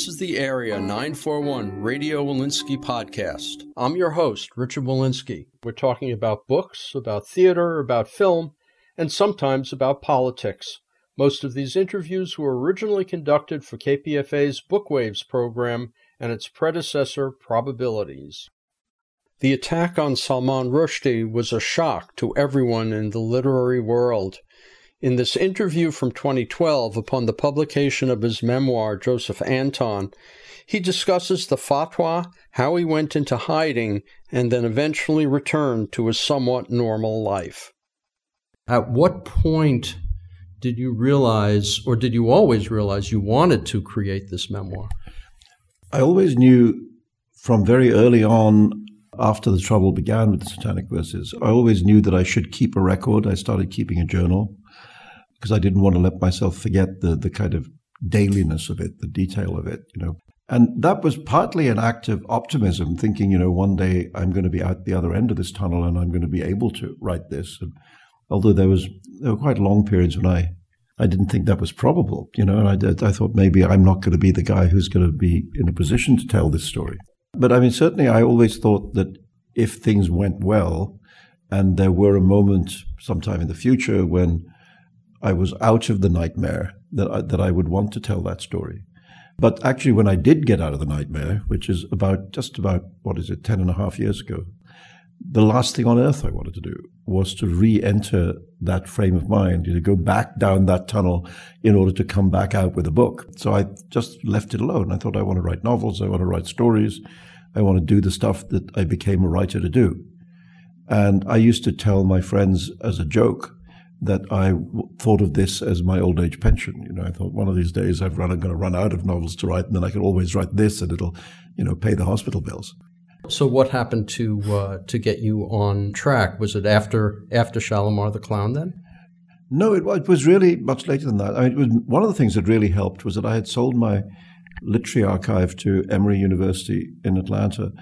This is the Area 941 Radio Wolinsky podcast. I'm your host, Richard Wolinsky. We're talking about books, about theater, about film, and sometimes about politics. Most of these interviews were originally conducted for KPFA's Bookwaves program and its predecessor, Probabilities. The attack on Salman Rushdie was a shock to everyone in the literary world. In this interview from 2012, upon the publication of his memoir, Joseph Anton, he discusses the fatwa, how he went into hiding, and then eventually returned to a somewhat normal life. At what point did you realize, or did you always realize, you wanted to create this memoir? I always knew from very early on, after the trouble began with the Satanic Verses, I always knew that I should keep a record. I started keeping a journal because I didn't want to let myself forget the the kind of dailiness of it, the detail of it, you know. And that was partly an act of optimism, thinking, you know, one day I'm going to be out the other end of this tunnel and I'm going to be able to write this. And although there was there were quite long periods when I I didn't think that was probable, you know, and I, I thought maybe I'm not going to be the guy who's going to be in a position to tell this story. But I mean, certainly I always thought that if things went well and there were a moment sometime in the future when I was out of the nightmare that I, that I would want to tell that story. But actually, when I did get out of the nightmare, which is about just about, what is it, 10 and a half years ago, the last thing on earth I wanted to do was to re enter that frame of mind, to go back down that tunnel in order to come back out with a book. So I just left it alone. I thought I want to write novels, I want to write stories, I want to do the stuff that I became a writer to do. And I used to tell my friends as a joke that I thought of this as my old age pension. You know, I thought one of these days I've run, I'm going to run out of novels to write, and then I can always write this, and it'll, you know, pay the hospital bills. So, what happened to uh, to get you on track? Was it after after Shalimar the Clown then? No, it, it was really much later than that. I mean, it was one of the things that really helped was that I had sold my literary archive to Emory University in Atlanta,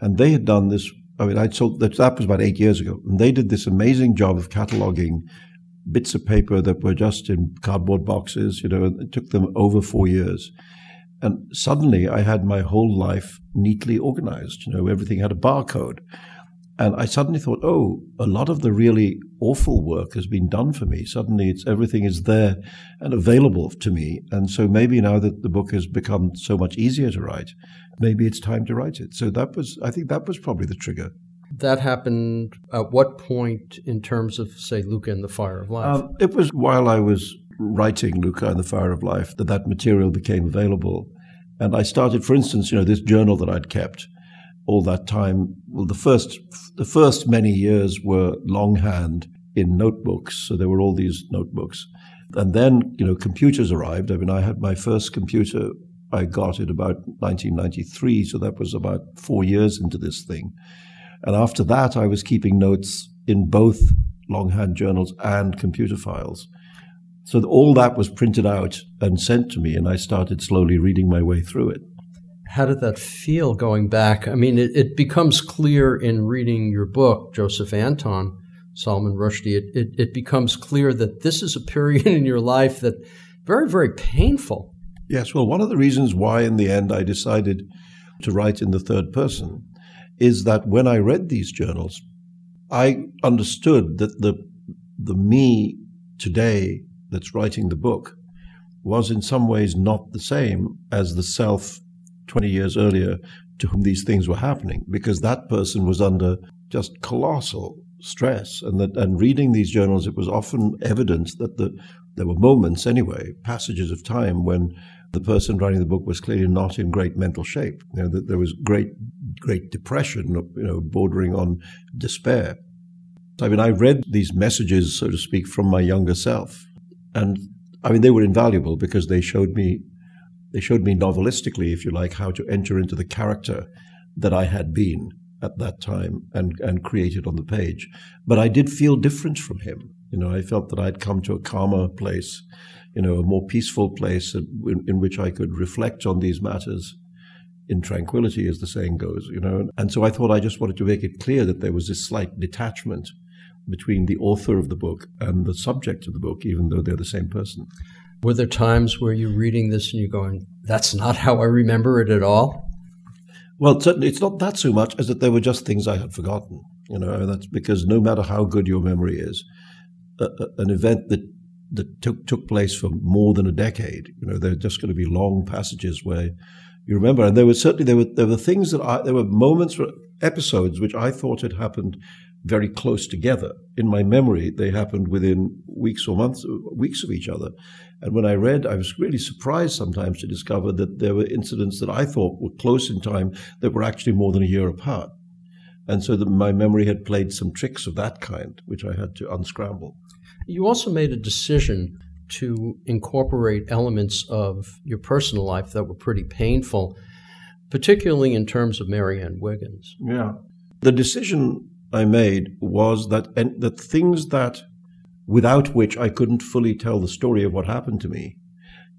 and they had done this. I mean, I'd sold that. That was about eight years ago, and they did this amazing job of cataloging bits of paper that were just in cardboard boxes. You know, it took them over four years. And suddenly I had my whole life neatly organized. You know, everything had a barcode. And I suddenly thought, oh, a lot of the really awful work has been done for me. Suddenly it's everything is there and available to me. And so maybe now that the book has become so much easier to write, maybe it's time to write it. So that was, I think that was probably the trigger. That happened at what point in terms of, say, Luca and the Fire of Life? Um, it was while I was writing Luca and the Fire of Life that that material became available. And I started, for instance, you know, this journal that I'd kept all that time. Well, the first, the first many years were longhand in notebooks. So there were all these notebooks. And then, you know, computers arrived. I mean, I had my first computer, I got it about 1993. So that was about four years into this thing. And after that, I was keeping notes in both longhand journals and computer files. So all that was printed out and sent to me, and I started slowly reading my way through it. How did that feel going back? I mean, it, it becomes clear in reading your book, Joseph Anton, Salman Rushdie, it, it, it becomes clear that this is a period in your life that very, very painful. Yes, well, one of the reasons why in the end I decided to write in the third person is that when I read these journals, I understood that the the me today that's writing the book was in some ways not the same as the self 20 years earlier to whom these things were happening because that person was under just colossal stress and that and reading these journals it was often evident that the there were moments anyway passages of time when the person writing the book was clearly not in great mental shape. You know, that there was great, great depression, you know, bordering on despair. I mean, I read these messages, so to speak, from my younger self, and I mean, they were invaluable because they showed me, they showed me novelistically, if you like, how to enter into the character that I had been. at that time and, and create it on the page. But I did feel different from him. You know, I felt that I'd come to a calmer place, you know, a more peaceful place in which I could reflect on these matters in tranquility, as the saying goes, you know. And so I thought I just wanted to make it clear that there was this slight detachment between the author of the book and the subject of the book, even though they're the same person. Were there times where you're reading this and you're going, that's not how I remember it at all? Well, certainly it's not that so much as that there were just things I had forgotten. You know, that's because no matter how good your memory is, an event that that took took place for more than a decade, you know, there are just going to be long passages where you remember. And there were certainly there were there were things that I there were moments, or episodes which I thought had happened very close together. In my memory, they happened within weeks or months, weeks of each other. And when I read, I was really surprised sometimes to discover that there were incidents that I thought were close in time that were actually more than a year apart. And so that my memory had played some tricks of that kind, which I had to unscramble. You also made a decision to incorporate elements of your personal life that were pretty painful, particularly in terms of Marianne Wiggins. Yeah. The decision I made was that and that things that without which I couldn't fully tell the story of what happened to me,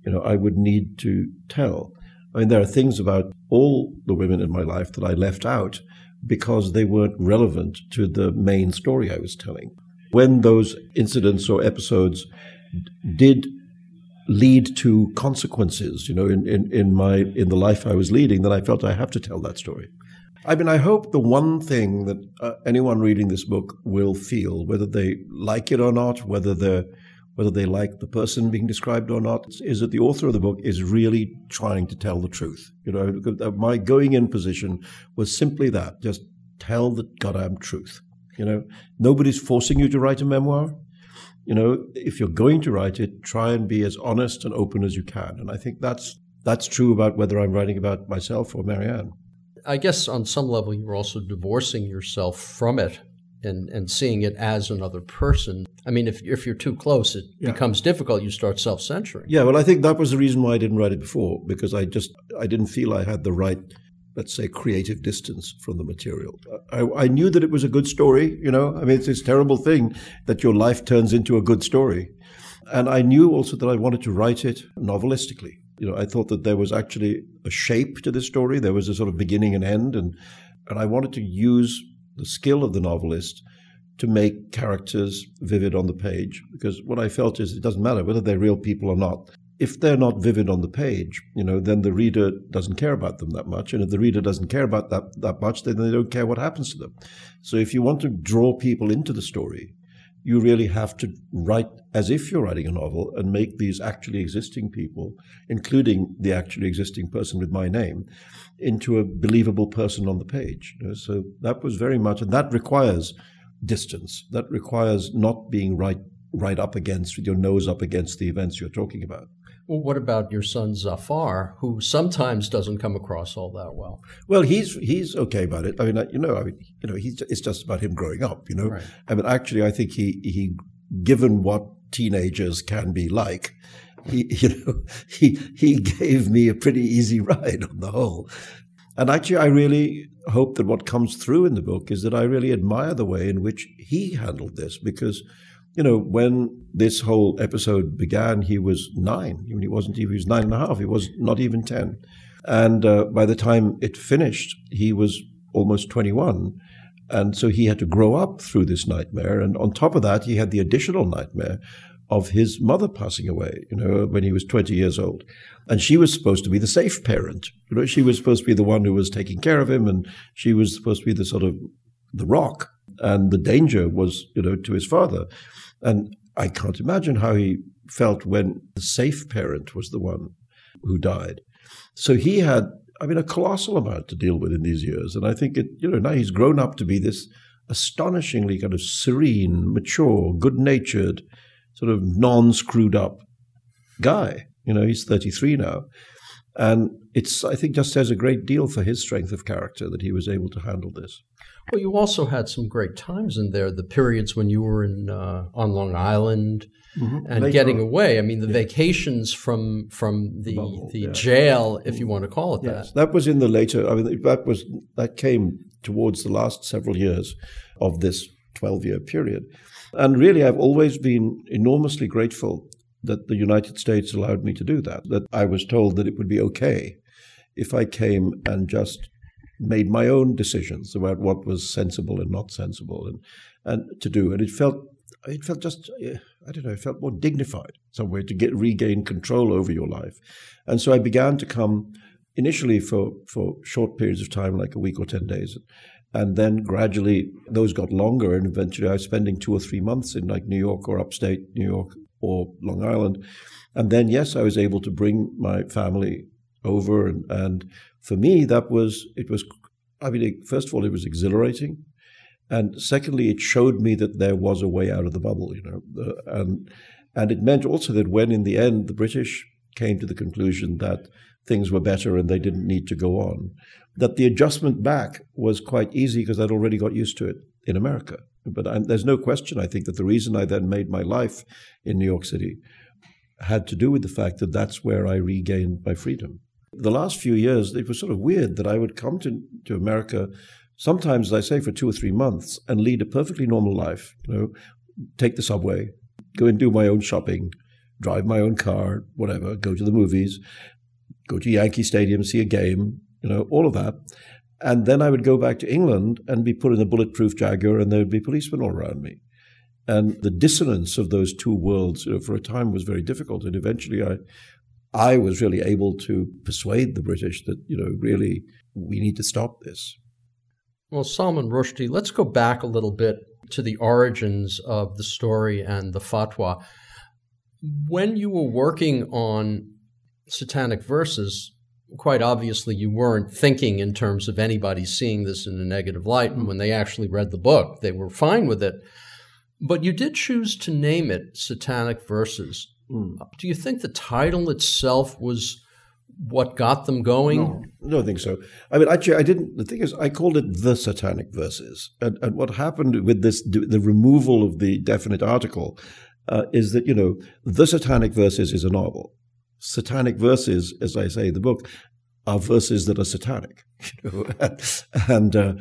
you know, I would need to tell. I mean, there are things about all the women in my life that I left out because they weren't relevant to the main story I was telling. When those incidents or episodes did lead to consequences, you know, in, in, in my in the life I was leading, then I felt I have to tell that story. I mean, I hope the one thing that uh, anyone reading this book will feel, whether they like it or not, whether they whether they like the person being described or not, is that the author of the book is really trying to tell the truth. You know, my going in position was simply that: just tell the goddamn truth. You know, nobody's forcing you to write a memoir you know, if you're going to write it, try and be as honest and open as you can. And I think that's that's true about whether I'm writing about myself or Marianne. I guess on some level you're also divorcing yourself from it and, and seeing it as another person. I mean, if, if you're too close, it yeah. becomes difficult. You start self censoring. Yeah, well, I think that was the reason why I didn't write it before, because I just I didn't feel I had the right let's say, creative distance from the material. I, I, knew that it was a good story, you know. I mean, it's this terrible thing that your life turns into a good story. And I knew also that I wanted to write it novelistically. You know, I thought that there was actually a shape to the story. There was a sort of beginning and end, and and I wanted to use the skill of the novelist to make characters vivid on the page. Because what I felt is it doesn't matter whether they're real people or not if they're not vivid on the page, you know, then the reader doesn't care about them that much. And if the reader doesn't care about that that much, then they don't care what happens to them. So if you want to draw people into the story, you really have to write as if you're writing a novel and make these actually existing people, including the actually existing person with my name, into a believable person on the page. You know? So that was very much, and that requires distance. That requires not being right right up against with your nose up against the events you're talking about. Well, what about your son Zafar, who sometimes doesn't come across all that well? Well, he's he's okay about it. I mean, you know, I mean, you know, he's it's just about him growing up. You know, right. I mean, actually, I think he he, given what teenagers can be like, he you know he he gave me a pretty easy ride on the whole. And actually, I really hope that what comes through in the book is that I really admire the way in which he handled this because you know, when this whole episode began, he was nine. I mean, he wasn't even, he was nine and a half. He was not even 10. And uh, by the time it finished, he was almost 21. And so he had to grow up through this nightmare. And on top of that, he had the additional nightmare of his mother passing away, you know, when he was 20 years old. And she was supposed to be the safe parent. You know, she was supposed to be the one who was taking care of him, and she was supposed to be the sort of the rock. And the danger was, you know, to his father. And I can't imagine how he felt when the safe parent was the one who died. So he had, I mean, a colossal amount to deal with in these years. And I think it, you know, now he's grown up to be this astonishingly kind of serene, mature, good natured, sort of non screwed up guy. You know, he's 33 now. And it's, I think, just says a great deal for his strength of character that he was able to handle this. Well, you also had some great times in there. The periods when you were in uh, on Long Island mm-hmm. and Later. getting away. I mean, the yeah. vacations from from the the yeah. jail, if you want to call it yes. that. That was in the later. I mean, that was that came towards the last several years of this 12 year period. And really, I've always been enormously grateful that the United States allowed me to do that, that I was told that it would be okay if I came and just made my own decisions about what was sensible and not sensible and, and to do. And it felt it felt just eh, I don't know, it felt more dignified somewhere to get regain control over your life. And so I began to come initially for, for short periods of time, like a week or 10 days. And then gradually those got longer, and eventually I was spending two or three months in like New York or upstate New York or Long Island. And then, yes, I was able to bring my family over. And, and for me, that was, it was, I mean, first of all, it was exhilarating. And secondly, it showed me that there was a way out of the bubble, you know. And, and it meant also that when in the end the British came to the conclusion that things were better and they didn't need to go on, that the adjustment back was quite easy because I'd already got used to it in America. But I, there's no question, I think, that the reason I then made my life in New York City had to do with the fact that that's where I regained my freedom. The last few years, it was sort of weird that I would come to, to America sometimes, as I say, for two or three months and lead a perfectly normal life. You know, take the subway, go and do my own shopping, drive my own car, whatever, go to the movies, go to Yankee Stadium, see a game, you know, all of that. And then I would go back to England and be put in a bulletproof Jaguar, and there would be policemen all around me. And the dissonance of those two worlds, you know, for a time, was very difficult. And eventually, I, I was really able to persuade the British that you know, really, we need to stop this. Well, Salman Rushdie, let's go back a little bit to the origins of the story and the fatwa. When you were working on satanic verses, quite obviously you weren't thinking in terms of anybody seeing this in a negative light. And when they actually read the book, they were fine with it. But you did choose to name it Satanic Verses. Mm. Do you think the title itself was what got them going? No, I don't think so. I mean, actually, I didn't. The thing is, I called it the Satanic Verses. And, and what happened with this, the removal of the definite article, uh, is that, you know, the Satanic Verses is a novel satanic verses, as I say in the book, are verses that are satanic. You know? and uh,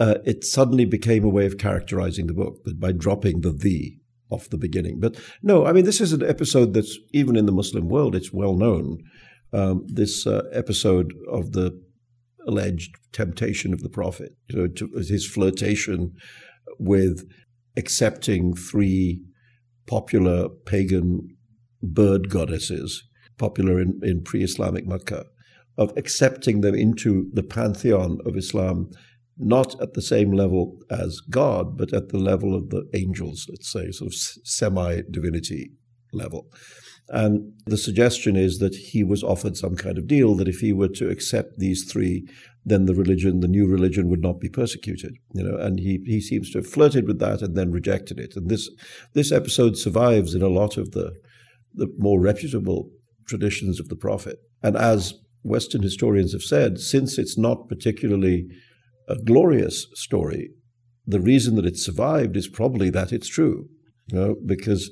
uh, it suddenly became a way of characterizing the book by dropping the the off the beginning. But no, I mean, this is an episode that's even in the Muslim world, it's well known. Um, this uh, episode of the alleged temptation of the Prophet, you know, to, his flirtation with accepting three popular pagan bird goddesses popular in, in pre Islamic Mecca, of accepting them into the pantheon of Islam, not at the same level as God, but at the level of the angels, let's say, sort of semi divinity level. And the suggestion is that he was offered some kind of deal that if he were to accept these three, then the religion, the new religion, would not be persecuted. You know, and he, he seems to have flirted with that and then rejected it. And this this episode survives in a lot of the the more reputable traditions of the Prophet. And as Western historians have said, since it's not particularly a glorious story, the reason that it survived is probably that it's true, you know, because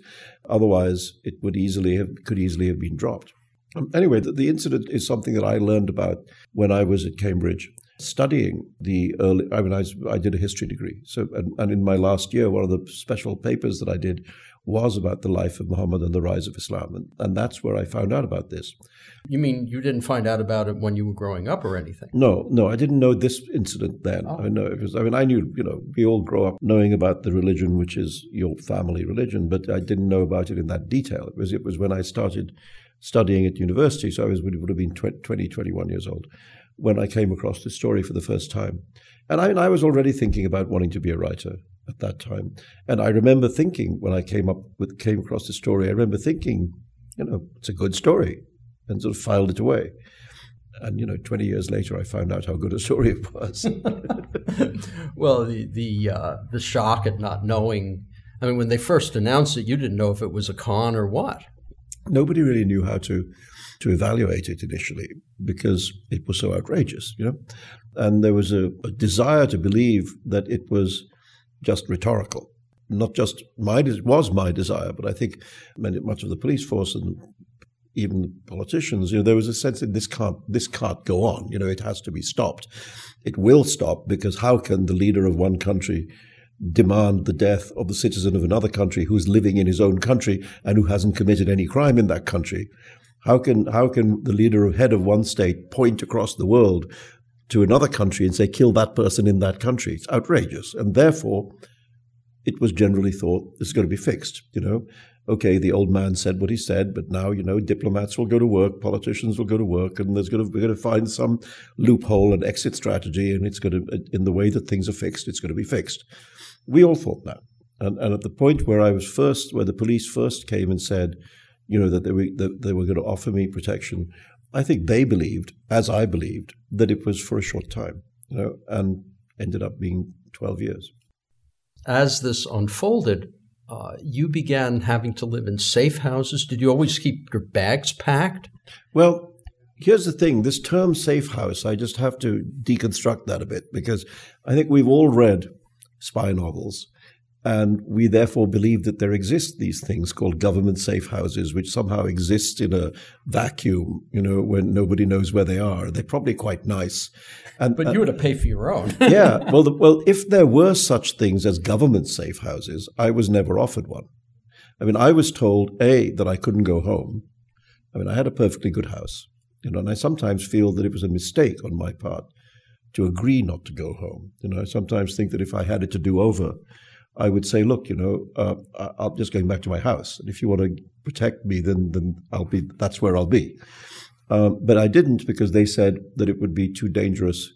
otherwise it would easily have could easily have been dropped. Um, anyway, the, the, incident is something that I learned about when I was at Cambridge studying the early. I mean, I, I did a history degree, so and, and in my last year, one of the special papers that I did was about the life of Muhammad and the rise of Islam. And, and that's where I found out about this. You mean you didn't find out about it when you were growing up or anything? No, no, I didn't know this incident then. Oh. I know because I mean I knew, you know, we all grow up knowing about the religion which is your family religion, but I didn't know about it in that detail. It was it was when I started studying at university, so I was would have been 20, 21 years old when I came across this story for the first time. And I mean, I was already thinking about wanting to be a writer at that time. And I remember thinking when I came up with came across the story, I remember thinking, you know, it's a good story, and sort of filed it away. And you know, twenty years later, I found out how good a story it was. well, the the uh, the shock at not knowing. I mean, when they first announced it, you didn't know if it was a con or what. Nobody really knew how to to evaluate it initially because it was so outrageous, you know. And there was a, a desire to believe that it was just rhetorical. Not just my was my desire, but I think many, much of the police force and even politicians, you know, there was a sense that this can't this can't go on. You know, it has to be stopped. It will stop because how can the leader of one country demand the death of the citizen of another country who's living in his own country and who hasn't committed any crime in that country? How can how can the leader of head of one state point across the world to another country and say kill that person in that country? It's outrageous, and therefore it was generally thought this is going to be fixed. You know, okay, the old man said what he said, but now you know diplomats will go to work, politicians will go to work, and there's going to we're going to find some loophole and exit strategy, and it's going to uh, in the way that things are fixed, it's going to be fixed. We all thought that, and and at the point where I was first, where the police first came and said, you know, that they were that they were going to offer me protection, I think they believed, as I believed, that it was for a short time, you know, and ended up being twelve years as this unfolded, uh, you began having to live in safe houses. Did you always keep your bags packed? Well, here's the thing this term safe house, I just have to deconstruct that a bit because I think we've all read spy novels. And we therefore believe that there exist these things called government safe houses, which somehow exist in a vacuum, you know, when nobody knows where they are. They're probably quite nice. And, but uh, you had to pay for your own. yeah. Well, the, well, if there were such things as government safe houses, I was never offered one. I mean, I was told, A, that I couldn't go home. I mean, I had a perfectly good house, you know, and I sometimes feel that it was a mistake on my part to agree not to go home. You know, I sometimes think that if I had it to do over, I would say, look, you know, uh, I'm just going back to my house, and if you want to protect me, then then I'll be. That's where I'll be. Um, but I didn't because they said that it would be too dangerous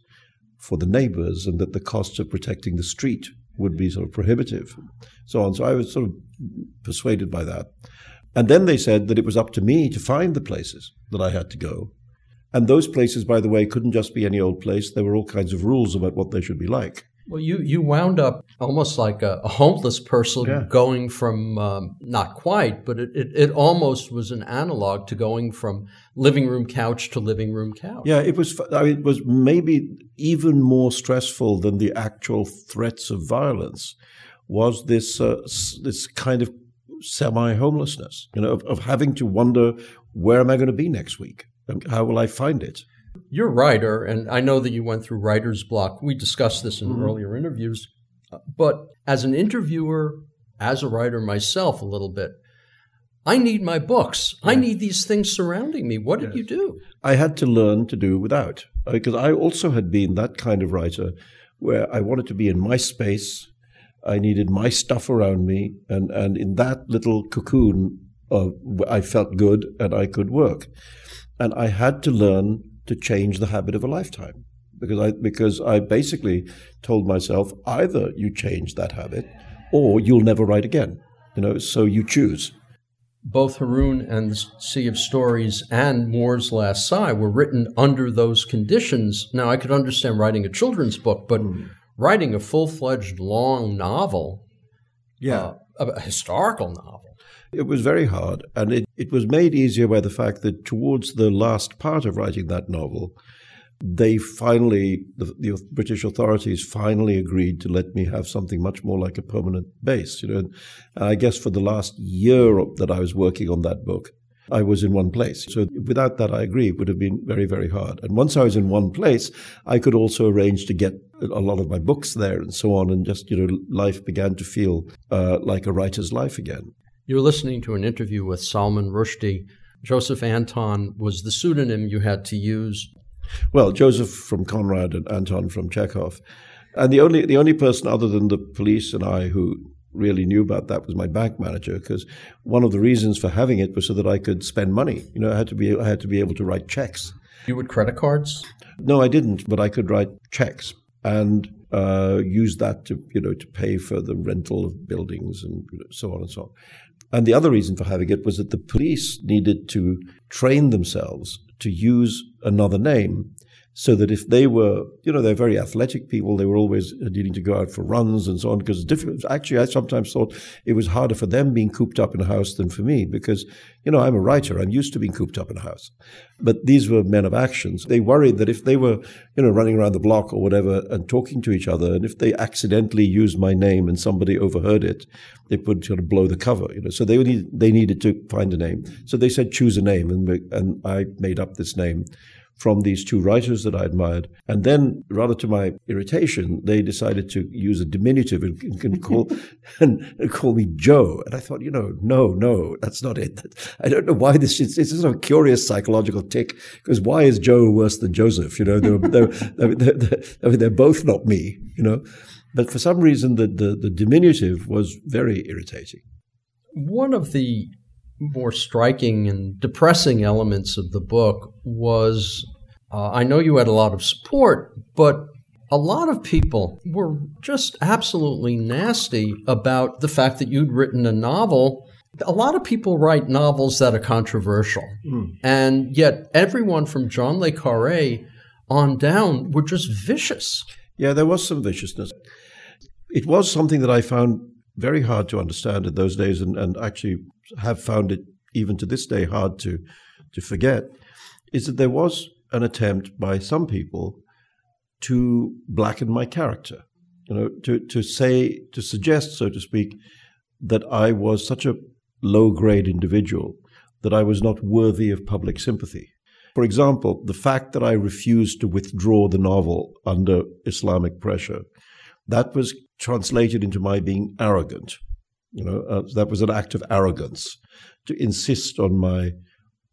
for the neighbors, and that the cost of protecting the street would be sort of prohibitive, so on. So I was sort of persuaded by that. And then they said that it was up to me to find the places that I had to go. And those places, by the way, couldn't just be any old place. There were all kinds of rules about what they should be like. Well, you, you wound up almost like a, a homeless person yeah. going from, um, not quite, but it, it, it, almost was an analog to going from living room couch to living room couch. Yeah, it was, I mean, it was maybe even more stressful than the actual threats of violence was this, uh, this kind of semi homelessness, you know, of, of having to wonder where am I going to be next week? And how will I find it? You're a writer, and I know that you went through writer's block. We discussed this in mm-hmm. earlier interviews. But as an interviewer, as a writer myself, a little bit, I need my books. I need these things surrounding me. What did yes. you do? I had to learn to do without, because I also had been that kind of writer where I wanted to be in my space. I needed my stuff around me, and, and in that little cocoon, uh, I felt good and I could work. And I had to learn to change the habit of a lifetime because I because I basically told myself either you change that habit or you'll never write again. You know, so you choose. Both Haroun and the Sea of Stories and Moor's Last Sigh were written under those conditions. Now, I could understand writing a children's book, but mm. writing a full fledged long novel, yeah, uh, a historical novel, it was very hard, and it, it was made easier by the fact that towards the last part of writing that novel, they finally, the, the, British authorities finally agreed to let me have something much more like a permanent base. You know, and I guess for the last year that I was working on that book, I was in one place. So without that, I agree, it would have been very, very hard. And once I was in one place, I could also arrange to get a lot of my books there and so on. And just, you know, life began to feel uh, like a writer's life again. You're listening to an interview with Salman Rushdie. Joseph Anton was the pseudonym you had to use. Well, Joseph from Conrad and Anton from Chekhov. And the only the only person other than the police and I who really knew about that was my bank manager because one of the reasons for having it was so that I could spend money. You know, I had to be I had to be able to write checks. You would credit cards? No, I didn't, but I could write checks and uh, use that to you know to pay for the rental of buildings and so on and so on. And the other reason for having it was that the police needed to train themselves to use another name so that if they were, you know, they're very athletic people, they were always uh, needing to go out for runs and so on. Because. Actually, I sometimes thought it was harder for them being cooped up in a house than for me, because you know I'm a writer. I'm used to being cooped up in a house. But these were men of actions. They worried that if they were, you know, running around the block or whatever and talking to each other, and if they accidentally used my name and somebody overheard it, it would sort of blow the cover. You know, so they need, they needed to find a name. So they said choose a name, and and I made up this name from these two writers that I admired. And then, rather to my irritation, they decided to use a diminutive and, and call and, and, call me Joe. And I thought, you know, no, no, that's not it. I don't know why this is. It's a curious psychological tick because why is Joe worse than Joseph? You know, they're, they're, they're, they're, I mean, they're both not me. You know, but for some reason, the, the, the diminutive was very irritating. One of the more striking and depressing elements of the book was uh, I know you had a lot of support, but a lot of people were just absolutely nasty about the fact that you'd written a novel. A lot of people write novels that are controversial, mm. and yet everyone from John Le Carre on down were just vicious. Yeah, there was some viciousness. It was something that I found very hard to understand in those days, and, and actually have found it even to this day hard to to forget, is that there was an attempt by some people to blacken my character. You know, to, to say, to suggest, so to speak, that I was such a low grade individual that I was not worthy of public sympathy. For example, the fact that I refused to withdraw the novel under Islamic pressure, that was translated into my being arrogant. You know, uh, that was an act of arrogance to insist on my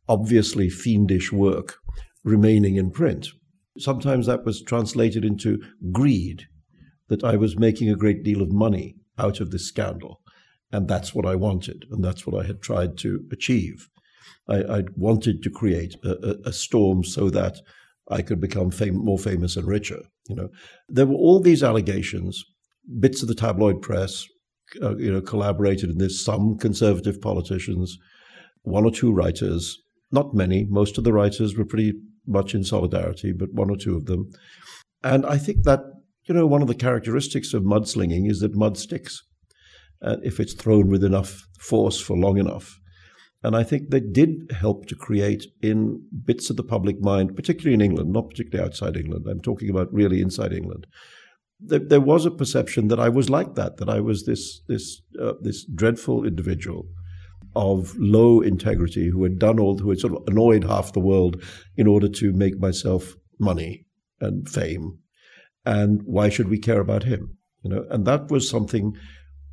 obviously fiendish work remaining in print. Sometimes that was translated into greed, that I was making a great deal of money out of this scandal. And that's what I wanted, and that's what I had tried to achieve. I, I wanted to create a, a, a, storm so that I could become fam- more famous and richer. You know, there were all these allegations. Bits of the tabloid press uh, you know, collaborated in this. Some conservative politicians, one or two writers, not many. Most of the writers were pretty much in solidarity, but one or two of them. And I think that you know one of the characteristics of mudslinging is that mud sticks, uh, if it's thrown with enough force for long enough. And I think they did help to create in bits of the public mind, particularly in England, not particularly outside England. I'm talking about really inside England there, there, was a perception that I was like that, that I was this this uh, this dreadful individual of low integrity who had done all, who had sort of annoyed half the world in order to make myself money and fame, and why should we care about him? You know, and that was something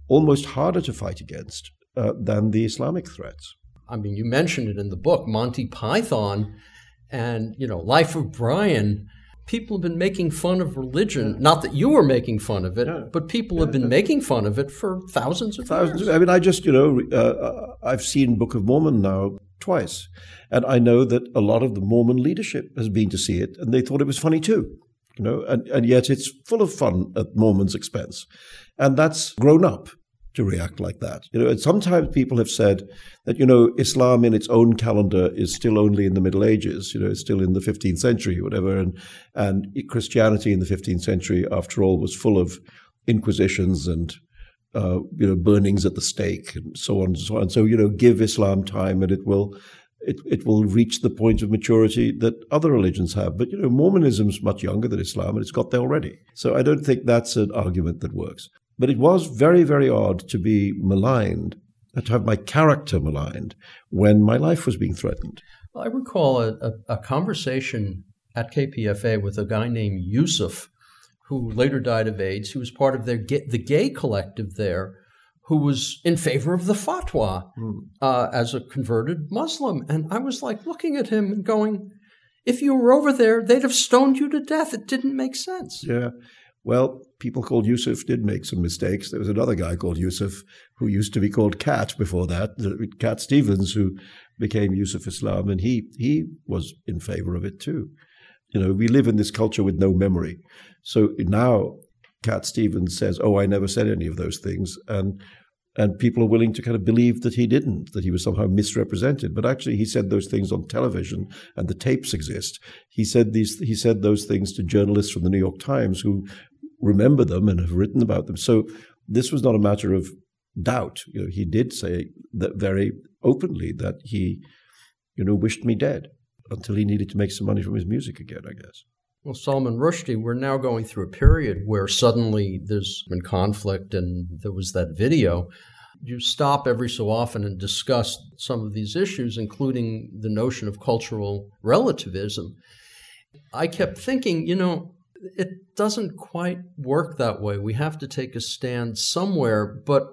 almost harder to fight against uh, than the Islamic threats. I mean, you mentioned it in the book, Monty Python, and you know, Life of Brian people have been making fun of religion. Yeah. Not that you were making fun of it, yeah. but people yeah. have been making fun of it for thousands of thousands. Years. I mean, I just you know, uh, I've seen Book of Mormon now twice, and I know that a lot of the Mormon leadership has been to see it, and they thought it was funny too. You know, and, and yet it's full of fun at Mormon's expense, and that's grown up to react like that. You know, and sometimes people have said that you know Islam in its own calendar is still only in the Middle Ages. You know, it's still in the 15th century, whatever, and and Christianity in the 15th century, after all, was full of inquisitions and uh, you know burnings at the stake and so on and so on. So you know, give Islam time, and it will. It, it will reach the point of maturity that other religions have. But, you know, Mormonism is much younger than Islam and it's got there already. So I don't think that's an argument that works. But it was very, very odd to be maligned, to have my character maligned when my life was being threatened. Well, I recall a, a, a conversation at KPFA with a guy named Yusuf, who later died of AIDS, who was part of their the gay collective there, who was in favor of the fatwa mm. uh, as a converted Muslim. And I was like looking at him and going, if you were over there, they'd have stoned you to death. It didn't make sense. Yeah. Well, people called Yusuf did make some mistakes. There was another guy called Yusuf who used to be called Cat before that, Cat Stevens, who became Yusuf Islam, and he he was in favor of it too. You know, we live in this culture with no memory. So now Cat Stevens says, "Oh, I never said any of those things," and and people are willing to kind of believe that he didn't, that he was somehow misrepresented. But actually, he said those things on television, and the tapes exist. He said these. He said those things to journalists from the New York Times who remember them and have written about them. So this was not a matter of doubt. You know, he did say that very openly that he, you know, wished me dead until he needed to make some money from his music again. I guess. Well, Salman Rushdie, we're now going through a period where suddenly there's been conflict and there was that video. You stop every so often and discuss some of these issues, including the notion of cultural relativism. I kept thinking, you know, it doesn't quite work that way. We have to take a stand somewhere, but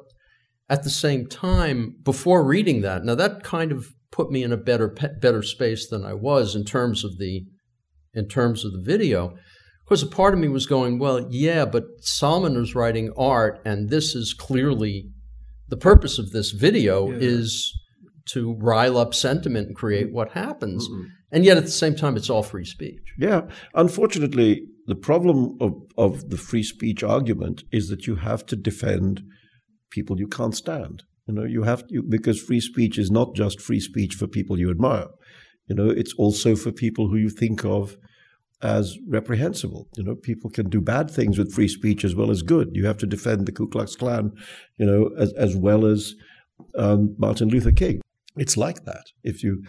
at the same time, before reading that, now that kind of put me in a better better space than I was in terms of the in terms of the video. Because a part of me was going, well, yeah, but Salman was writing art, and this is clearly the purpose of this video yeah. is to rile up sentiment and create what happens. mm And yet at the same time, it's all free speech. Yeah. Unfortunately, the problem of, of the free speech argument is that you have to defend people you can't stand. You know, you have to, because free speech is not just free speech for people you admire. You know, it's also for people who you think of as reprehensible. You know, people can do bad things with free speech as well as good. You have to defend the Ku Klux Klan, you know, as, as well as um, Martin Luther King. It's like that. If you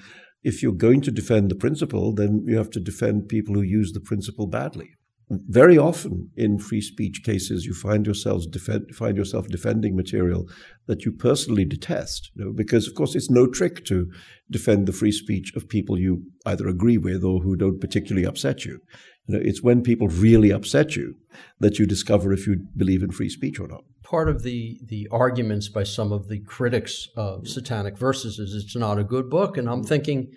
if you're going to defend the principle, then you have to defend people who use the principle badly very often in free speech cases, you find yourselves defend, find yourself defending material that you personally detest, you know, because of course it's no trick to defend the free speech of people you either agree with or who don't particularly upset you. You know, it's when people really upset you that you discover if you believe in free speech or not. Part of the the arguments by some of the critics of Satanic Verses is it's not a good book, and I'm thinking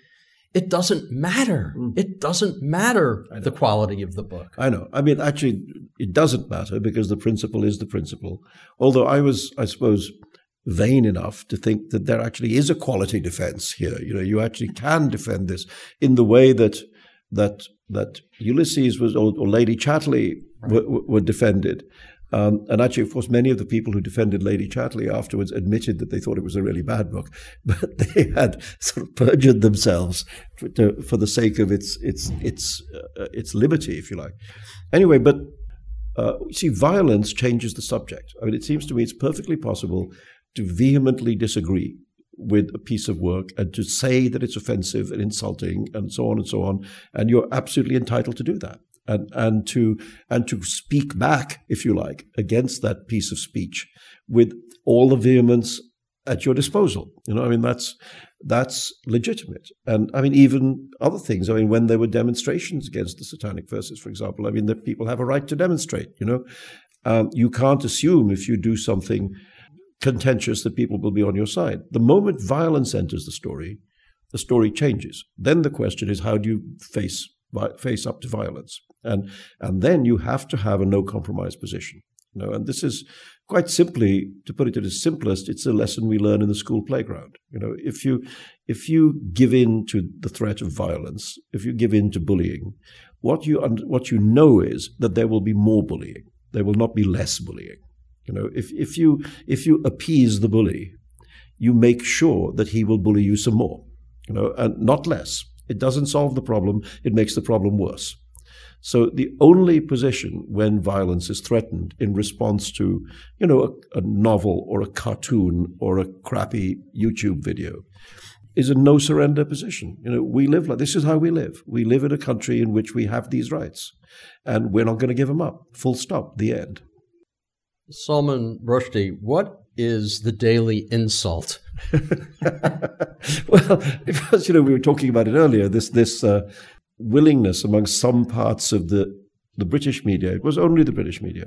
it doesn't matter. Mm. It doesn't matter the quality of the book. I know. I mean, actually, it doesn't matter because the principle is the principle. Although I was, I suppose, vain enough to think that there actually is a quality defense here. You know, you actually can defend this in the way that that that Ulysses was or, or Lady Chatterley right. were, were defended. Um, and actually, of course, many of the people who defended Lady Chatterley afterwards admitted that they thought it was a really bad book, but they had sort of perjured themselves for, to, for the sake of its its its uh, its liberty, if you like. Anyway, but uh, see, violence changes the subject. I mean, it seems to me it's perfectly possible to vehemently disagree with a piece of work and to say that it's offensive and insulting and so on and so on, and you're absolutely entitled to do that and, and to and to speak back, if you like, against that piece of speech with all the vehemence at your disposal. You know, I mean that's that's legitimate. And I mean even other things. I mean when there were demonstrations against the satanic verses, for example, I mean that people have a right to demonstrate. You know, um, you can't assume if you do something contentious that people will be on your side. The moment violence enters the story, the story changes. Then the question is how do you face face up to violence? And and then you have to have a no compromise position. You know, and this is quite simply, to put it at its simplest, it's a lesson we learn in the school playground. You know, if you if you give in to the threat of violence, if you give in to bullying, what you what you know is that there will be more bullying. There will not be less bullying. You know, if if you if you appease the bully, you make sure that he will bully you some more. You know, and not less. It doesn't solve the problem. It makes the problem worse. So the only position when violence is threatened in response to, you know, a, a novel or a cartoon or a crappy YouTube video is a no surrender position. You know, we live like this is how we live. We live in a country in which we have these rights, and we're not going to give them up. Full stop. The end. Salman Rushdie, what is the daily insult? well, because you know we were talking about it earlier. This this uh, willingness among some parts of the, the British media, it was only the British media,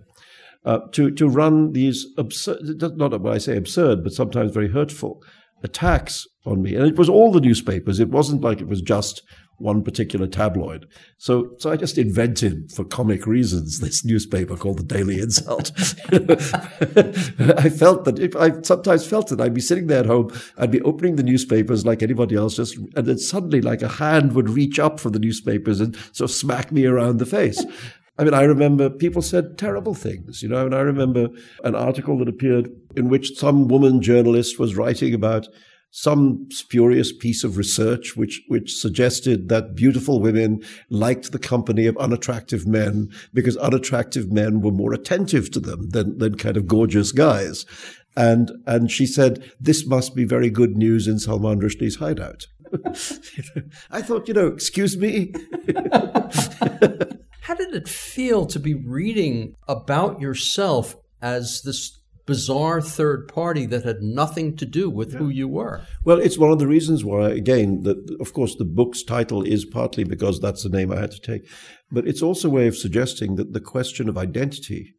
uh, to, to run these absurd, not what I say absurd, but sometimes very hurtful attacks on me. And it was all the newspapers. It wasn't like it was just one particular tabloid. So, so I just invented, for comic reasons, this newspaper called the Daily Insult. I felt that if I sometimes felt that I'd be sitting there at home, I'd be opening the newspapers like anybody else, just and then suddenly, like a hand would reach up for the newspapers and sort of smack me around the face. I mean, I remember people said terrible things, you know, and I remember an article that appeared in which some woman journalist was writing about some spurious piece of research which, which suggested that beautiful women liked the company of unattractive men because unattractive men were more attentive to them than, than kind of gorgeous guys. And, and she said, this must be very good news in Salman Rushdie's hideout. I thought, you know, excuse me. How did it feel to be reading about yourself as this bizarre third party that had nothing to do with yeah. who you were? Well, it's one of the reasons why, again, that of course the book's title is partly because that's the name I had to take, but it's also a way of suggesting that the question of identity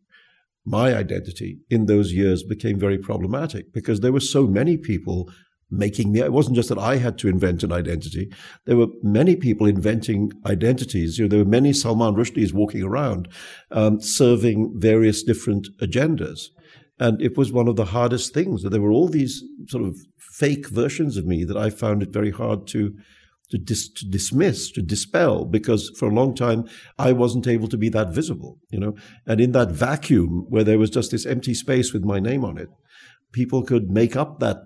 my identity in those years became very problematic because there were so many people making me. It wasn't just that I had to invent an identity. There were many people inventing identities. You know, there were many Salman Rushdies walking around, um, serving various different agendas. And it was one of the hardest things. That there were all these sort of fake versions of me that I found it very hard to to, dis- to, dismiss, to dispel, because for a long time I wasn't able to be that visible, you know. And in that vacuum where there was just this empty space with my name on it, people could make up that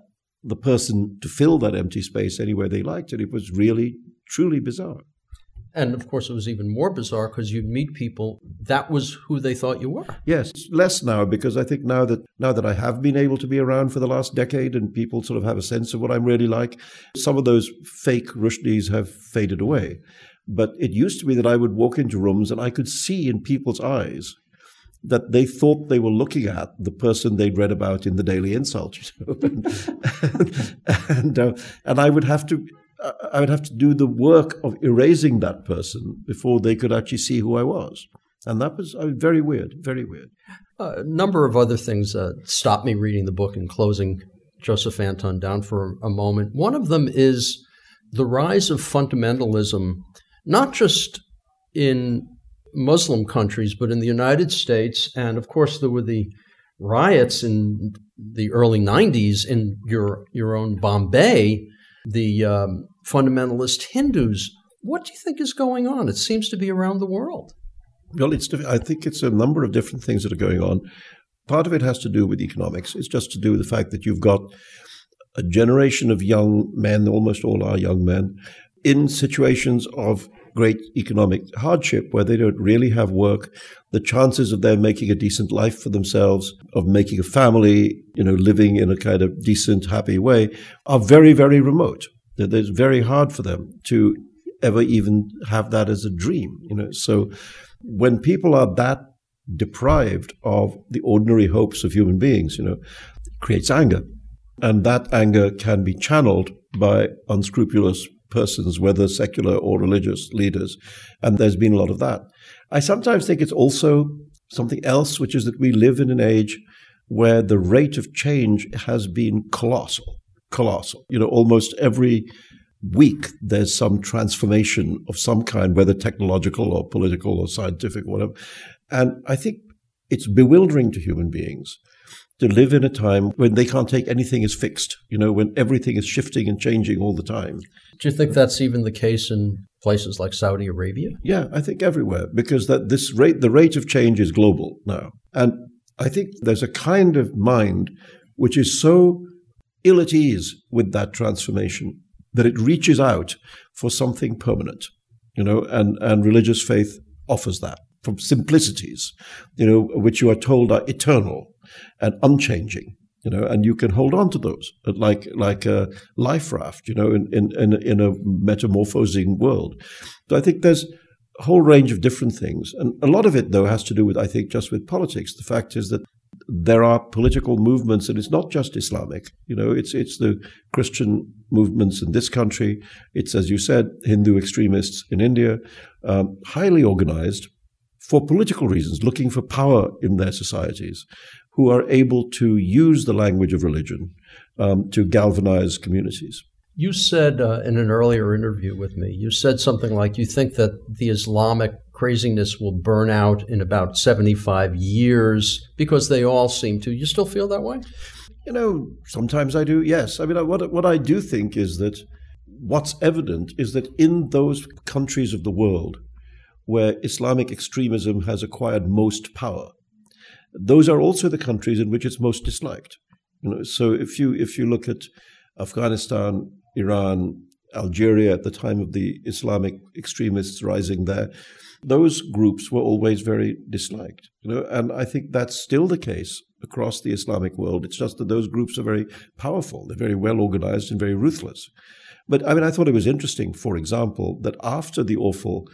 the person to fill that empty space anywhere they liked. And it was really, truly bizarre. And of course, it was even more bizarre because you'd meet people that was who they thought you were. Yes, less now because I think now that now that I have been able to be around for the last decade and people sort of have a sense of what I'm really like, some of those fake Rushdies have faded away. But it used to be that I would walk into rooms and I could see in people's eyes that they thought they were looking at the person they'd read about in the Daily Insult, you know? and and, uh, and I would have to I would have to do the work of erasing that person before they could actually see who I was, and that was uh, very weird, very weird. Uh, a number of other things uh, stopped me reading the book and closing Joseph Anton down for a moment. One of them is the rise of fundamentalism, not just in Muslim countries, but in the United States. And of course, there were the riots in the early 90s in your, your own Bombay, the um, fundamentalist Hindus. What do you think is going on? It seems to be around the world. Well, it's, I think it's a number of different things that are going on. Part of it has to do with economics. It's just to do with the fact that you've got a generation of young men, almost all are young men, in situations of great economic hardship where they don't really have work, the chances of them making a decent life for themselves, of making a family, you know, living in a kind of decent, happy way, are very, very remote. It's very hard for them to ever even have that as a dream, you know. So when people are that deprived of the ordinary hopes of human beings, you know, it creates anger. And that anger can be channeled by unscrupulous persons, whether secular or religious leaders. And there's been a lot of that. I sometimes think it's also something else, which is that we live in an age where the rate of change has been colossal. Colossal. You know, almost every week there's some transformation of some kind, whether technological or political or scientific or whatever. And I think it's bewildering to human beings to live in a time when they can't take anything as fixed, you know, when everything is shifting and changing all the time. Do you think that's even the case in places like Saudi Arabia? Yeah, I think everywhere because that this rate the rate of change is global now. And I think there's a kind of mind which is so ill at ease with that transformation that it reaches out for something permanent, you know, and, and religious faith offers that from simplicities, you know, which you are told are eternal and unchanging you know, and you can hold on to those like like a life raft, you know, in in in, in a metamorphosing world. So I think there's a whole range of different things, and a lot of it though has to do with I think just with politics. The fact is that there are political movements, and it's not just Islamic. You know, it's it's the Christian movements in this country. It's as you said, Hindu extremists in India, um, highly organized for political reasons, looking for power in their societies, who are able to use the language of religion um, to galvanize communities. You said uh, in an earlier interview with me, you said something like you think that the Islamic craziness will burn out in about 75 years because they all seem to. You still feel that way? You know, sometimes I do, yes. I mean, what, what I do think is that what's evident is that in those countries of the world where Islamic extremism has acquired most power. Those are also the countries in which it's most disliked. You know, so if you if you look at Afghanistan, Iran, Algeria at the time of the Islamic extremists rising there, those groups were always very disliked. You know, and I think that's still the case across the Islamic world. It's just that those groups are very powerful, they're very well organized and very ruthless. But I mean, I thought it was interesting, for example, that after the awful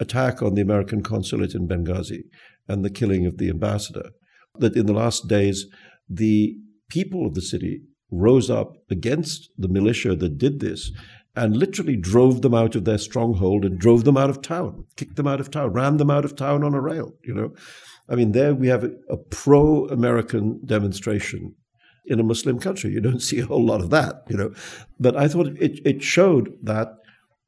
attack on the American consulate in Benghazi and the killing of the ambassador, that in the last days, the people of the city rose up against the militia that did this and literally drove them out of their stronghold and drove them out of town, kicked them out of town, ran them out of town on a rail, you know. I mean, there we have a, a pro American demonstration in a Muslim country. You don't see a whole lot of that, you know. But I thought it, it showed that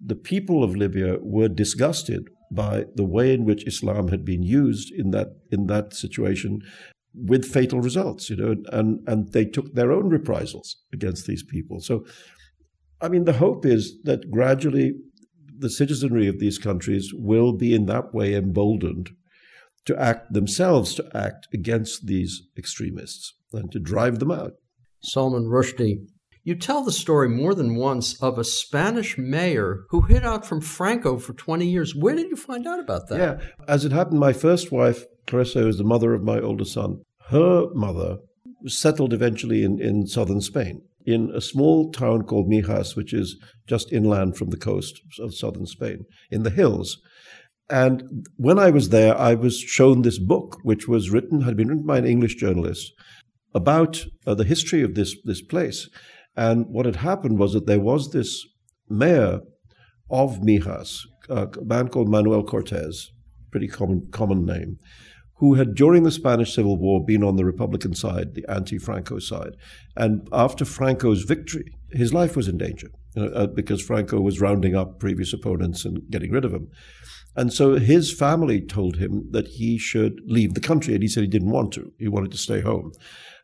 the people of Libya were disgusted by the way in which Islam had been used in that in that situation with fatal results, you know, and, and they took their own reprisals against these people. So, I mean, the hope is that gradually the citizenry of these countries will be in that way emboldened to act themselves, to act against these extremists and to drive them out. Salman Rushdie, you tell the story more than once of a Spanish mayor who hid out from Franco for 20 years. Where did you find out about that? Yeah, as it happened, my first wife, Clarissa, is the mother of my older son. Her mother settled eventually in, in southern Spain in a small town called Mijas, which is just inland from the coast of southern Spain, in the hills. And when I was there, I was shown this book, which was written, had been written by an English journalist, about uh, the history of this, this place. And what had happened was that there was this mayor of Mijas, a man called Manuel Cortez, pretty common, common name, who had, during the Spanish Civil War, been on the Republican side, the anti Franco side. And after Franco's victory, his life was in danger uh, because Franco was rounding up previous opponents and getting rid of them. And so his family told him that he should leave the country, and he said he didn't want to. He wanted to stay home.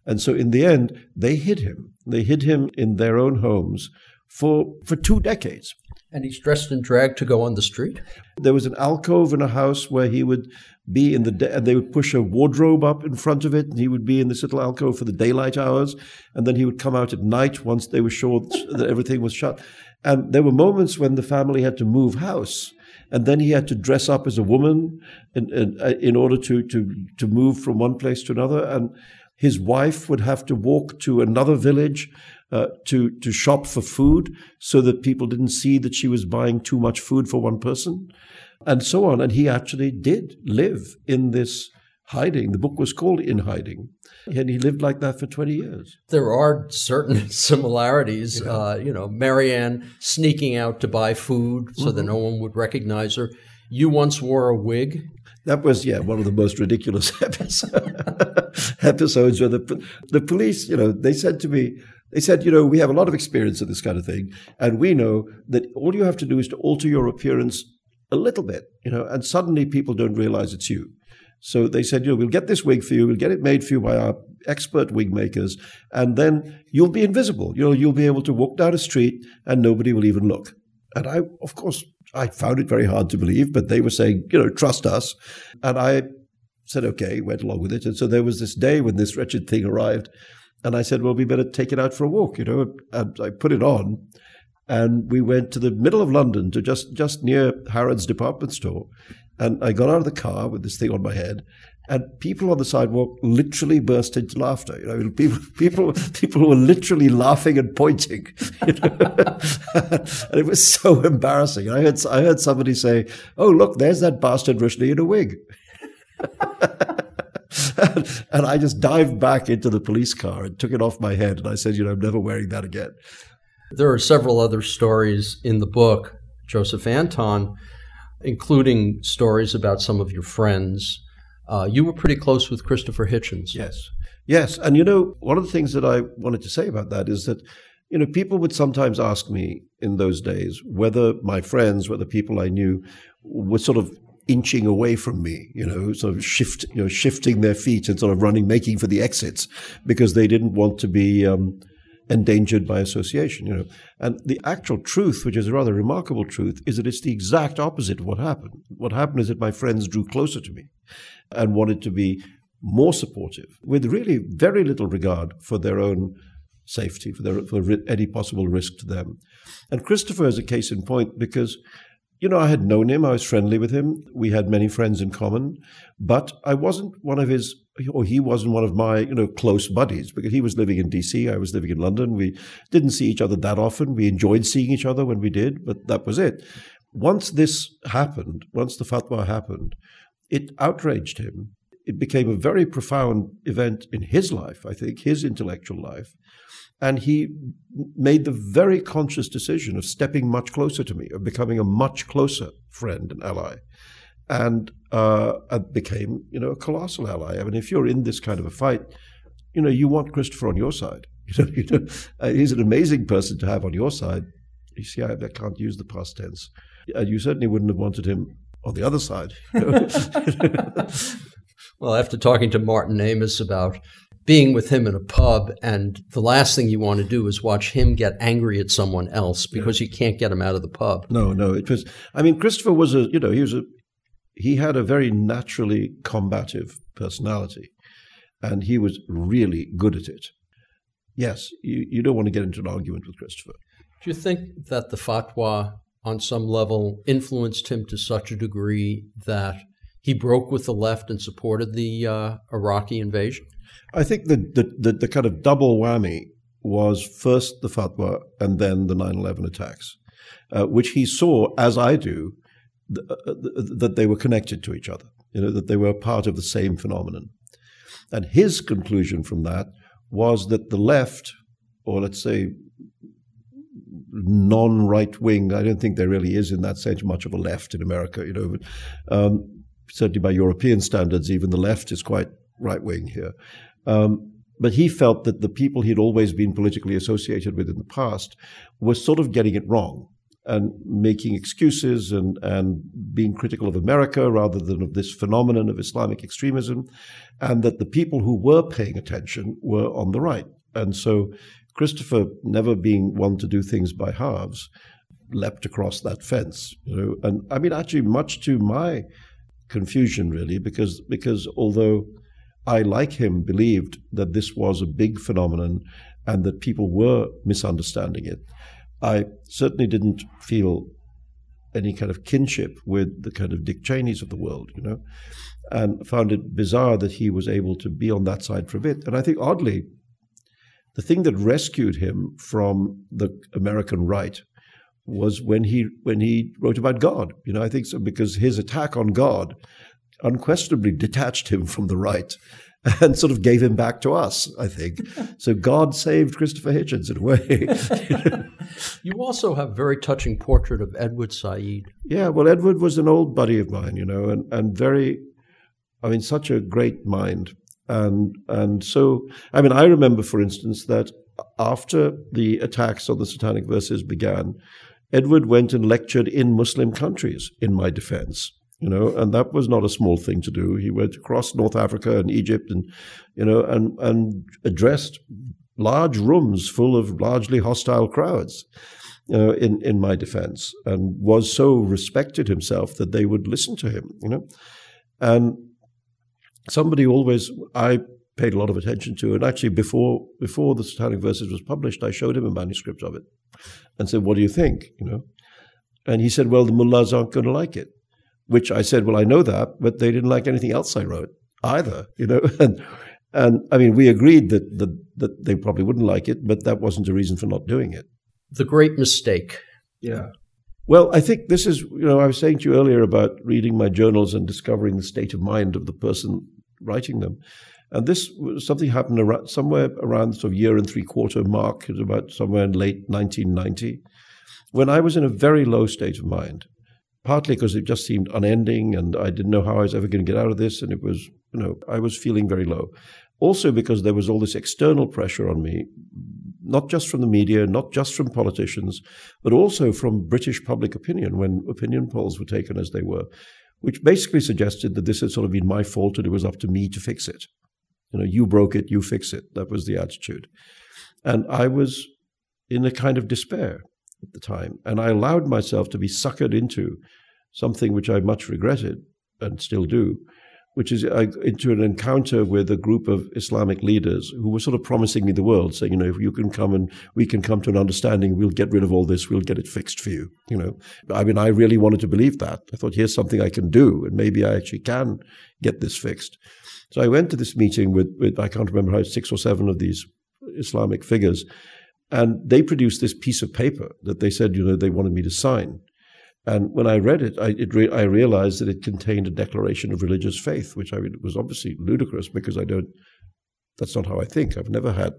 And so in the end, they hid him. They hid him in their own homes for, for two decades. And he's dressed in drag to go on the street? There was an alcove in a house where he would be in the day, and they would push a wardrobe up in front of it, and he would be in this little alcove for the daylight hours, and then he would come out at night once they were sure that everything was shut. And there were moments when the family had to move house, and then he had to dress up as a woman in, in, uh, in order to, to, to move from one place to another. And his wife would have to walk to another village uh, to, to shop for food so that people didn't see that she was buying too much food for one person, and so on. And he actually did live in this hiding. The book was called In Hiding. And he lived like that for 20 years. There are certain similarities. Yeah. Uh, you know, Marianne sneaking out to buy food so mm-hmm. that no one would recognize her. You once wore a wig. That was, yeah, one of the most ridiculous episodes episodes where the, the police, you know, they said to me, they said, you know, we have a lot of experience in this kind of thing, and we know that all you have to do is to alter your appearance a little bit, you know, and suddenly people don't realize it's you. So they said, you know, we'll get this wig for you, we'll get it made for you by our expert wig makers, and then you'll be invisible. You know, you'll be able to walk down a street and nobody will even look. And I, of course, I found it very hard to believe, but they were saying, you know, trust us. And I said, okay, went along with it. And so there was this day when this wretched thing arrived. And I said, well, we better take it out for a walk, you know. And I put it on. And we went to the middle of London to just, just near Harrods department store. And I got out of the car with this thing on my head, and people on the sidewalk literally burst into laughter. You know, people, people, people were literally laughing and pointing. You know? and it was so embarrassing. I heard, I heard somebody say, "Oh, look, there's that bastard Rushdie in a wig." and I just dived back into the police car and took it off my head, and I said, "You know, I'm never wearing that again." There are several other stories in the book, Joseph Anton including stories about some of your friends. Uh, you were pretty close with Christopher Hitchens. Yes. Yes. And you know, one of the things that I wanted to say about that is that, you know, people would sometimes ask me in those days whether my friends, whether people I knew were sort of inching away from me, you know, sort of shift, you know, shifting their feet and sort of running, making for the exits because they didn't want to be um, endangered by association, you know. And the actual truth, which is a rather remarkable truth, is that it's the exact opposite of what happened. What happened is that my friends drew closer to me and wanted to be more supportive with really very little regard for their own safety, for, their, for any possible risk to them. And Christopher is a case in point because you know, I had known him, I was friendly with him, we had many friends in common, but I wasn't one of his, or he wasn't one of my, you know, close buddies because he was living in DC, I was living in London. We didn't see each other that often. We enjoyed seeing each other when we did, but that was it. Once this happened, once the fatwa happened, it outraged him. It became a very profound event in his life, I think, his intellectual life. And he made the very conscious decision of stepping much closer to me, of becoming a much closer friend and ally. And uh, became, you know, a colossal ally. I mean, if you're in this kind of a fight, you know, you want Christopher on your side. You know, you know uh, he's an amazing person to have on your side. You see, I, I can't use the past tense. And you certainly wouldn't have wanted him on the other side. You know? well, after talking to Martin Amis about being with him in a pub and the last thing you want to do is watch him get angry at someone else because you can't get him out of the pub. No, no, it was I mean Christopher was a you know, he was a he had a very naturally combative personality and he was really good at it. Yes, you, you don't want to get into an argument with Christopher. Do you think that the fatwa on some level influenced him to such a degree that he broke with the left and supported the uh, Iraqi invasion? I think the, the, the, the, kind of double whammy was first the fatwa and then the 9 11 attacks, uh, which he saw, as I do, th- uh, th- that they were connected to each other, you know, that they were part of the same phenomenon. And his conclusion from that was that the left, or let's say non right wing, I don't think there really is in that sense much of a left in America, you know, but, um, certainly by European standards, even the left is quite right wing here. Um, but he felt that the people he'd always been politically associated with in the past were sort of getting it wrong and making excuses and, and being critical of America rather than of this phenomenon of Islamic extremism, and that the people who were paying attention were on the right. And so Christopher, never being one to do things by halves, leapt across that fence. You know, and I mean, actually, much to my confusion, really, because because although I, like him, believed that this was a big phenomenon and that people were misunderstanding it. I certainly didn't feel any kind of kinship with the kind of Dick Cheneys of the world, you know, and found it bizarre that he was able to be on that side for a bit. And I think, oddly, the thing that rescued him from the American right was when he when he wrote about God. You know, I think so because his attack on God unquestionably detached him from the right and sort of gave him back to us, I think. so God saved Christopher Hitchens in a way. you also have a very touching portrait of Edward Said. Yeah, well, Edward was an old buddy of mine, you know, and, and very, I mean, such a great mind. And, and so, I mean, I remember, for instance, that after the attacks on the Satanic Verses began, Edward went and lectured in Muslim countries in my defense you know, and that was not a small thing to do. He went across North Africa and Egypt, and you know, and and addressed large rooms full of largely hostile crowds. Uh, in in my defense, and was so respected himself that they would listen to him, you know, and somebody always I paid a lot of attention to, and actually before before the Satanic Verses was published, I showed him a manuscript of it, and said, "What do you think?" You know, and he said, "Well, the mullahs aren't going to like it." Which I said, well, I know that, but they didn't like anything else I wrote either, you know. And, and I mean, we agreed that, that, that they probably wouldn't like it, but that wasn't a reason for not doing it. The great mistake. Yeah. Well, I think this is, you know, I was saying to you earlier about reading my journals and discovering the state of mind of the person writing them. And this something happened around, somewhere around the sort of year and three quarter mark, about somewhere in late 1990, when I was in a very low state of mind partly because it just seemed unending and I didn't know how I was ever going to get out of this. And it was, you know, I was feeling very low. Also, because there was all this external pressure on me, not just from the media, not just from politicians, but also from British public opinion when opinion polls were taken as they were, which basically suggested that this had sort of been my fault and it was up to me to fix it. You know, you broke it, you fix it. That was the attitude. And I was in a kind of despair at the time. And I allowed myself to be suckered into something which I much regretted and still do, which is uh, into an encounter with a group of Islamic leaders who were sort of promising me the world, saying, you know, if you can come and we can come to an understanding, we'll get rid of all this, we'll get it fixed for you. You know, I mean, I really wanted to believe that. I thought, here's something I can do, and maybe I actually can get this fixed. So I went to this meeting with, with I can't remember how six or seven of these Islamic figures, and they produced this piece of paper that they said, you know, they wanted me to sign. And when I read it, I, it re- I realized that it contained a declaration of religious faith, which I mean, was obviously ludicrous because I don't. That's not how I think. I've never had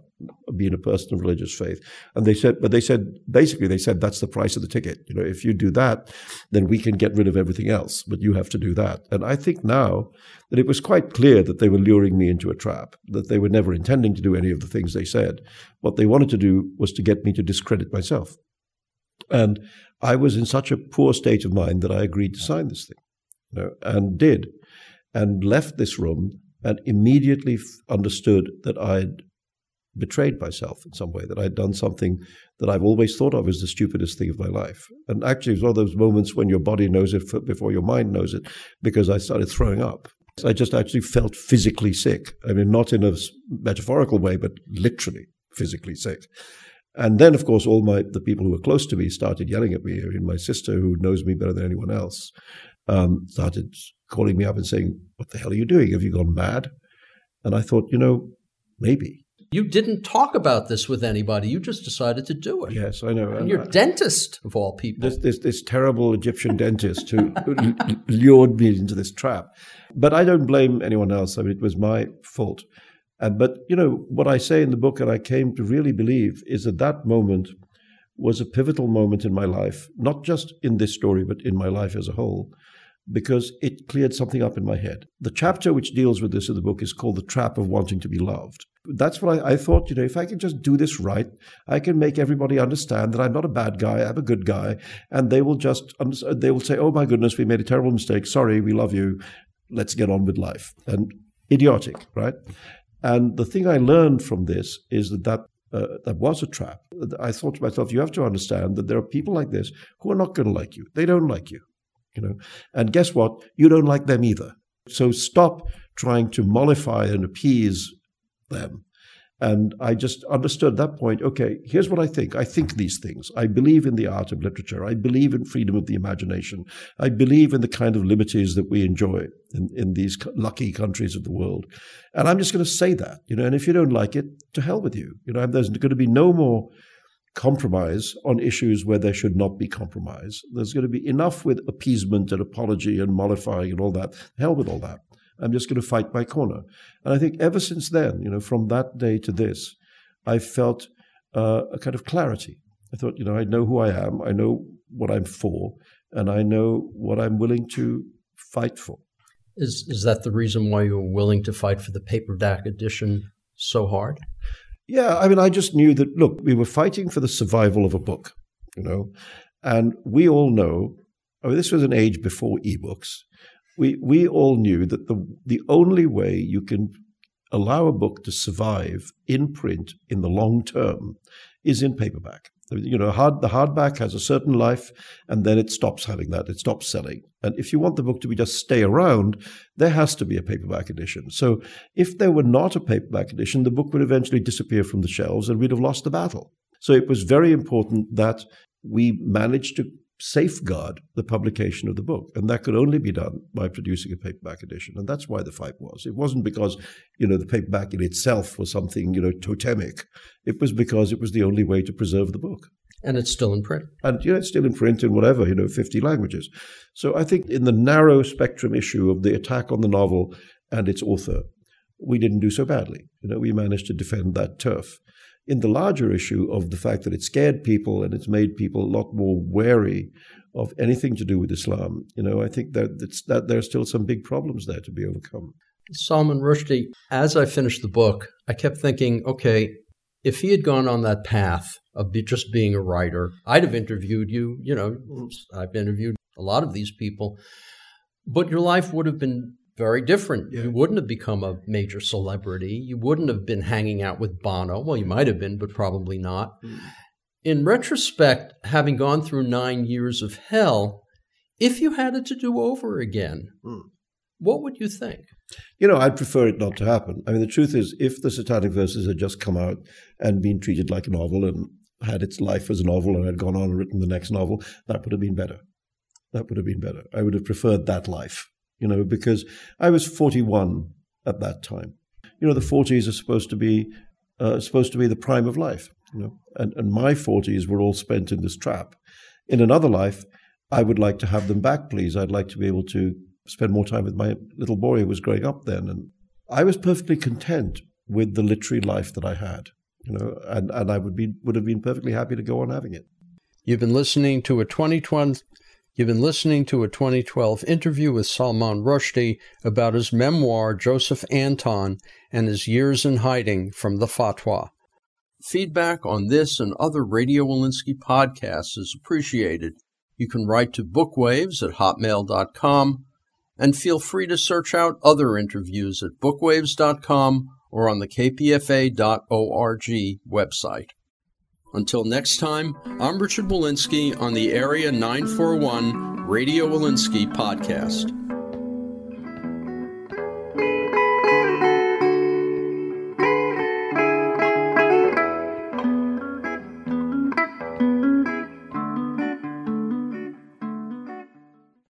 been a person of religious faith. And they said, but they said basically they said that's the price of the ticket. You know, if you do that, then we can get rid of everything else, but you have to do that. And I think now that it was quite clear that they were luring me into a trap. That they were never intending to do any of the things they said. What they wanted to do was to get me to discredit myself. And I was in such a poor state of mind that I agreed to sign this thing, you know, and did, and left this room and immediately understood that I'd betrayed myself in some way, that I'd done something that I've always thought of as the stupidest thing of my life. And actually, it was one of those moments when your body knows it before your mind knows it, because I started throwing up. I just actually felt physically sick. I mean, not in a metaphorical way, but literally physically sick. And then, of course, all my the people who were close to me started yelling at me. I mean, my sister, who knows me better than anyone else, um, started calling me up and saying, "What the hell are you doing? Have you gone mad?" And I thought, you know, maybe. You didn't talk about this with anybody. You just decided to do it. Yes, I know. And, your dentist, of all people. This, this, this terrible Egyptian dentist who lured me into this trap. But I don't blame anyone else. I mean, it was my fault. Uh, but, you know, what I say in the book, and I came to really believe, is that that moment was a pivotal moment in my life, not just in this story, but in my life as a whole, because it cleared something up in my head. The chapter which deals with this in the book is called The Trap of Wanting to Be Loved. That's what I, I thought, you know, if I can just do this right, I can make everybody understand that I'm not a bad guy, I'm a good guy, and they will just, they will say, oh my goodness, we made a terrible mistake, sorry, we love you, let's get on with life. And idiotic, right? And the thing I learned from this is that that, uh, that was a trap. I thought to myself, you have to understand that there are people like this who are not going to like you. They don't like you, you know. And guess what? You don't like them either. So stop trying to mollify and appease them and I just understood that point. Okay, here's what I think. I think these things. I believe in the art of literature. I believe in freedom of the imagination. I believe in the kind of liberties that we enjoy in, in these lucky countries of the world. And I'm just going to say that, you know, and if you don't like it, to hell with you. You know, there's going to be no more compromise on issues where there should not be compromise. There's going to be enough with appeasement and apology and mollifying and all that. Hell with all that. I'm just going to fight my corner. And I think ever since then, you know, from that day to this, I felt uh, a kind of clarity. I thought, you know, I know who I am, I know what I'm for, and I know what I'm willing to fight for. Is is that the reason why you were willing to fight for the paperback edition so hard? Yeah, I mean, I just knew that. Look, we were fighting for the survival of a book, you know, and we all know. I mean, this was an age before ebooks we we all knew that the the only way you can allow a book to survive in print in the long term is in paperback. You know, hard, the hardback has a certain life, and then it stops having that. It stops selling. And if you want the book to be just stay around, there has to be a paperback edition. So if there were not a paperback edition, the book would eventually disappear from the shelves, and we'd have lost the battle. So it was very important that we managed to safeguard the publication of the book. And that could only be done by producing a paperback edition. And that's why the fight was. It wasn't because, you know, the paperback in itself was something, you know, totemic. It was because it was the only way to preserve the book. And it's still in print. And, you know, it's still in print in whatever, you know, 50 languages. So I think in the narrow spectrum issue of the attack on the novel and its author, we didn't do so badly. You know, we managed to defend that turf in the larger issue of the fact that it scared people and it's made people a lot more wary of anything to do with Islam, you know, I think that, that there are still some big problems there to be overcome. Salman Rushdie, as I finished the book, I kept thinking, okay, if he had gone on that path of be, just being a writer, I'd have interviewed you. You know, I've interviewed a lot of these people, but your life would have been very different. Yeah. You wouldn't have become a major celebrity. You wouldn't have been hanging out with Bono. Well, you might have been, but probably not. Mm. In retrospect, having gone through nine years of hell, if you had it to do over again, mm. what would you think? You know, I'd prefer it not to happen. I mean, the truth is, if the Satanic Verses had just come out and been treated like a novel and had its life as a novel and had gone on and written the next novel, that would have been better. That would have been better. I would have preferred that life, you know, because I was 41 at that time. You know, the 40s are supposed to be uh, supposed to be the prime of life, you know, and, and my 40s were all spent in this trap. In another life, I would like to have them back, please. I'd like to be able to spend more time with my little boy who was growing up then. And I was perfectly content with the literary life that I had, you know, and, and I would be would have been perfectly happy to go on having it. You've been listening to a 2020 You've been listening to a 2012 interview with Salman Rushdie about his memoir, Joseph Anton, and his years in hiding from the fatwa. Feedback on this and other Radio Wolinsky podcasts is appreciated. You can write to bookwaves at hotmail.com and feel free to search out other interviews at bookwaves.com or on the kpfa.org website. Until next time, I'm Richard Wolinsky on the Area 941 Radio Wolinsky podcast.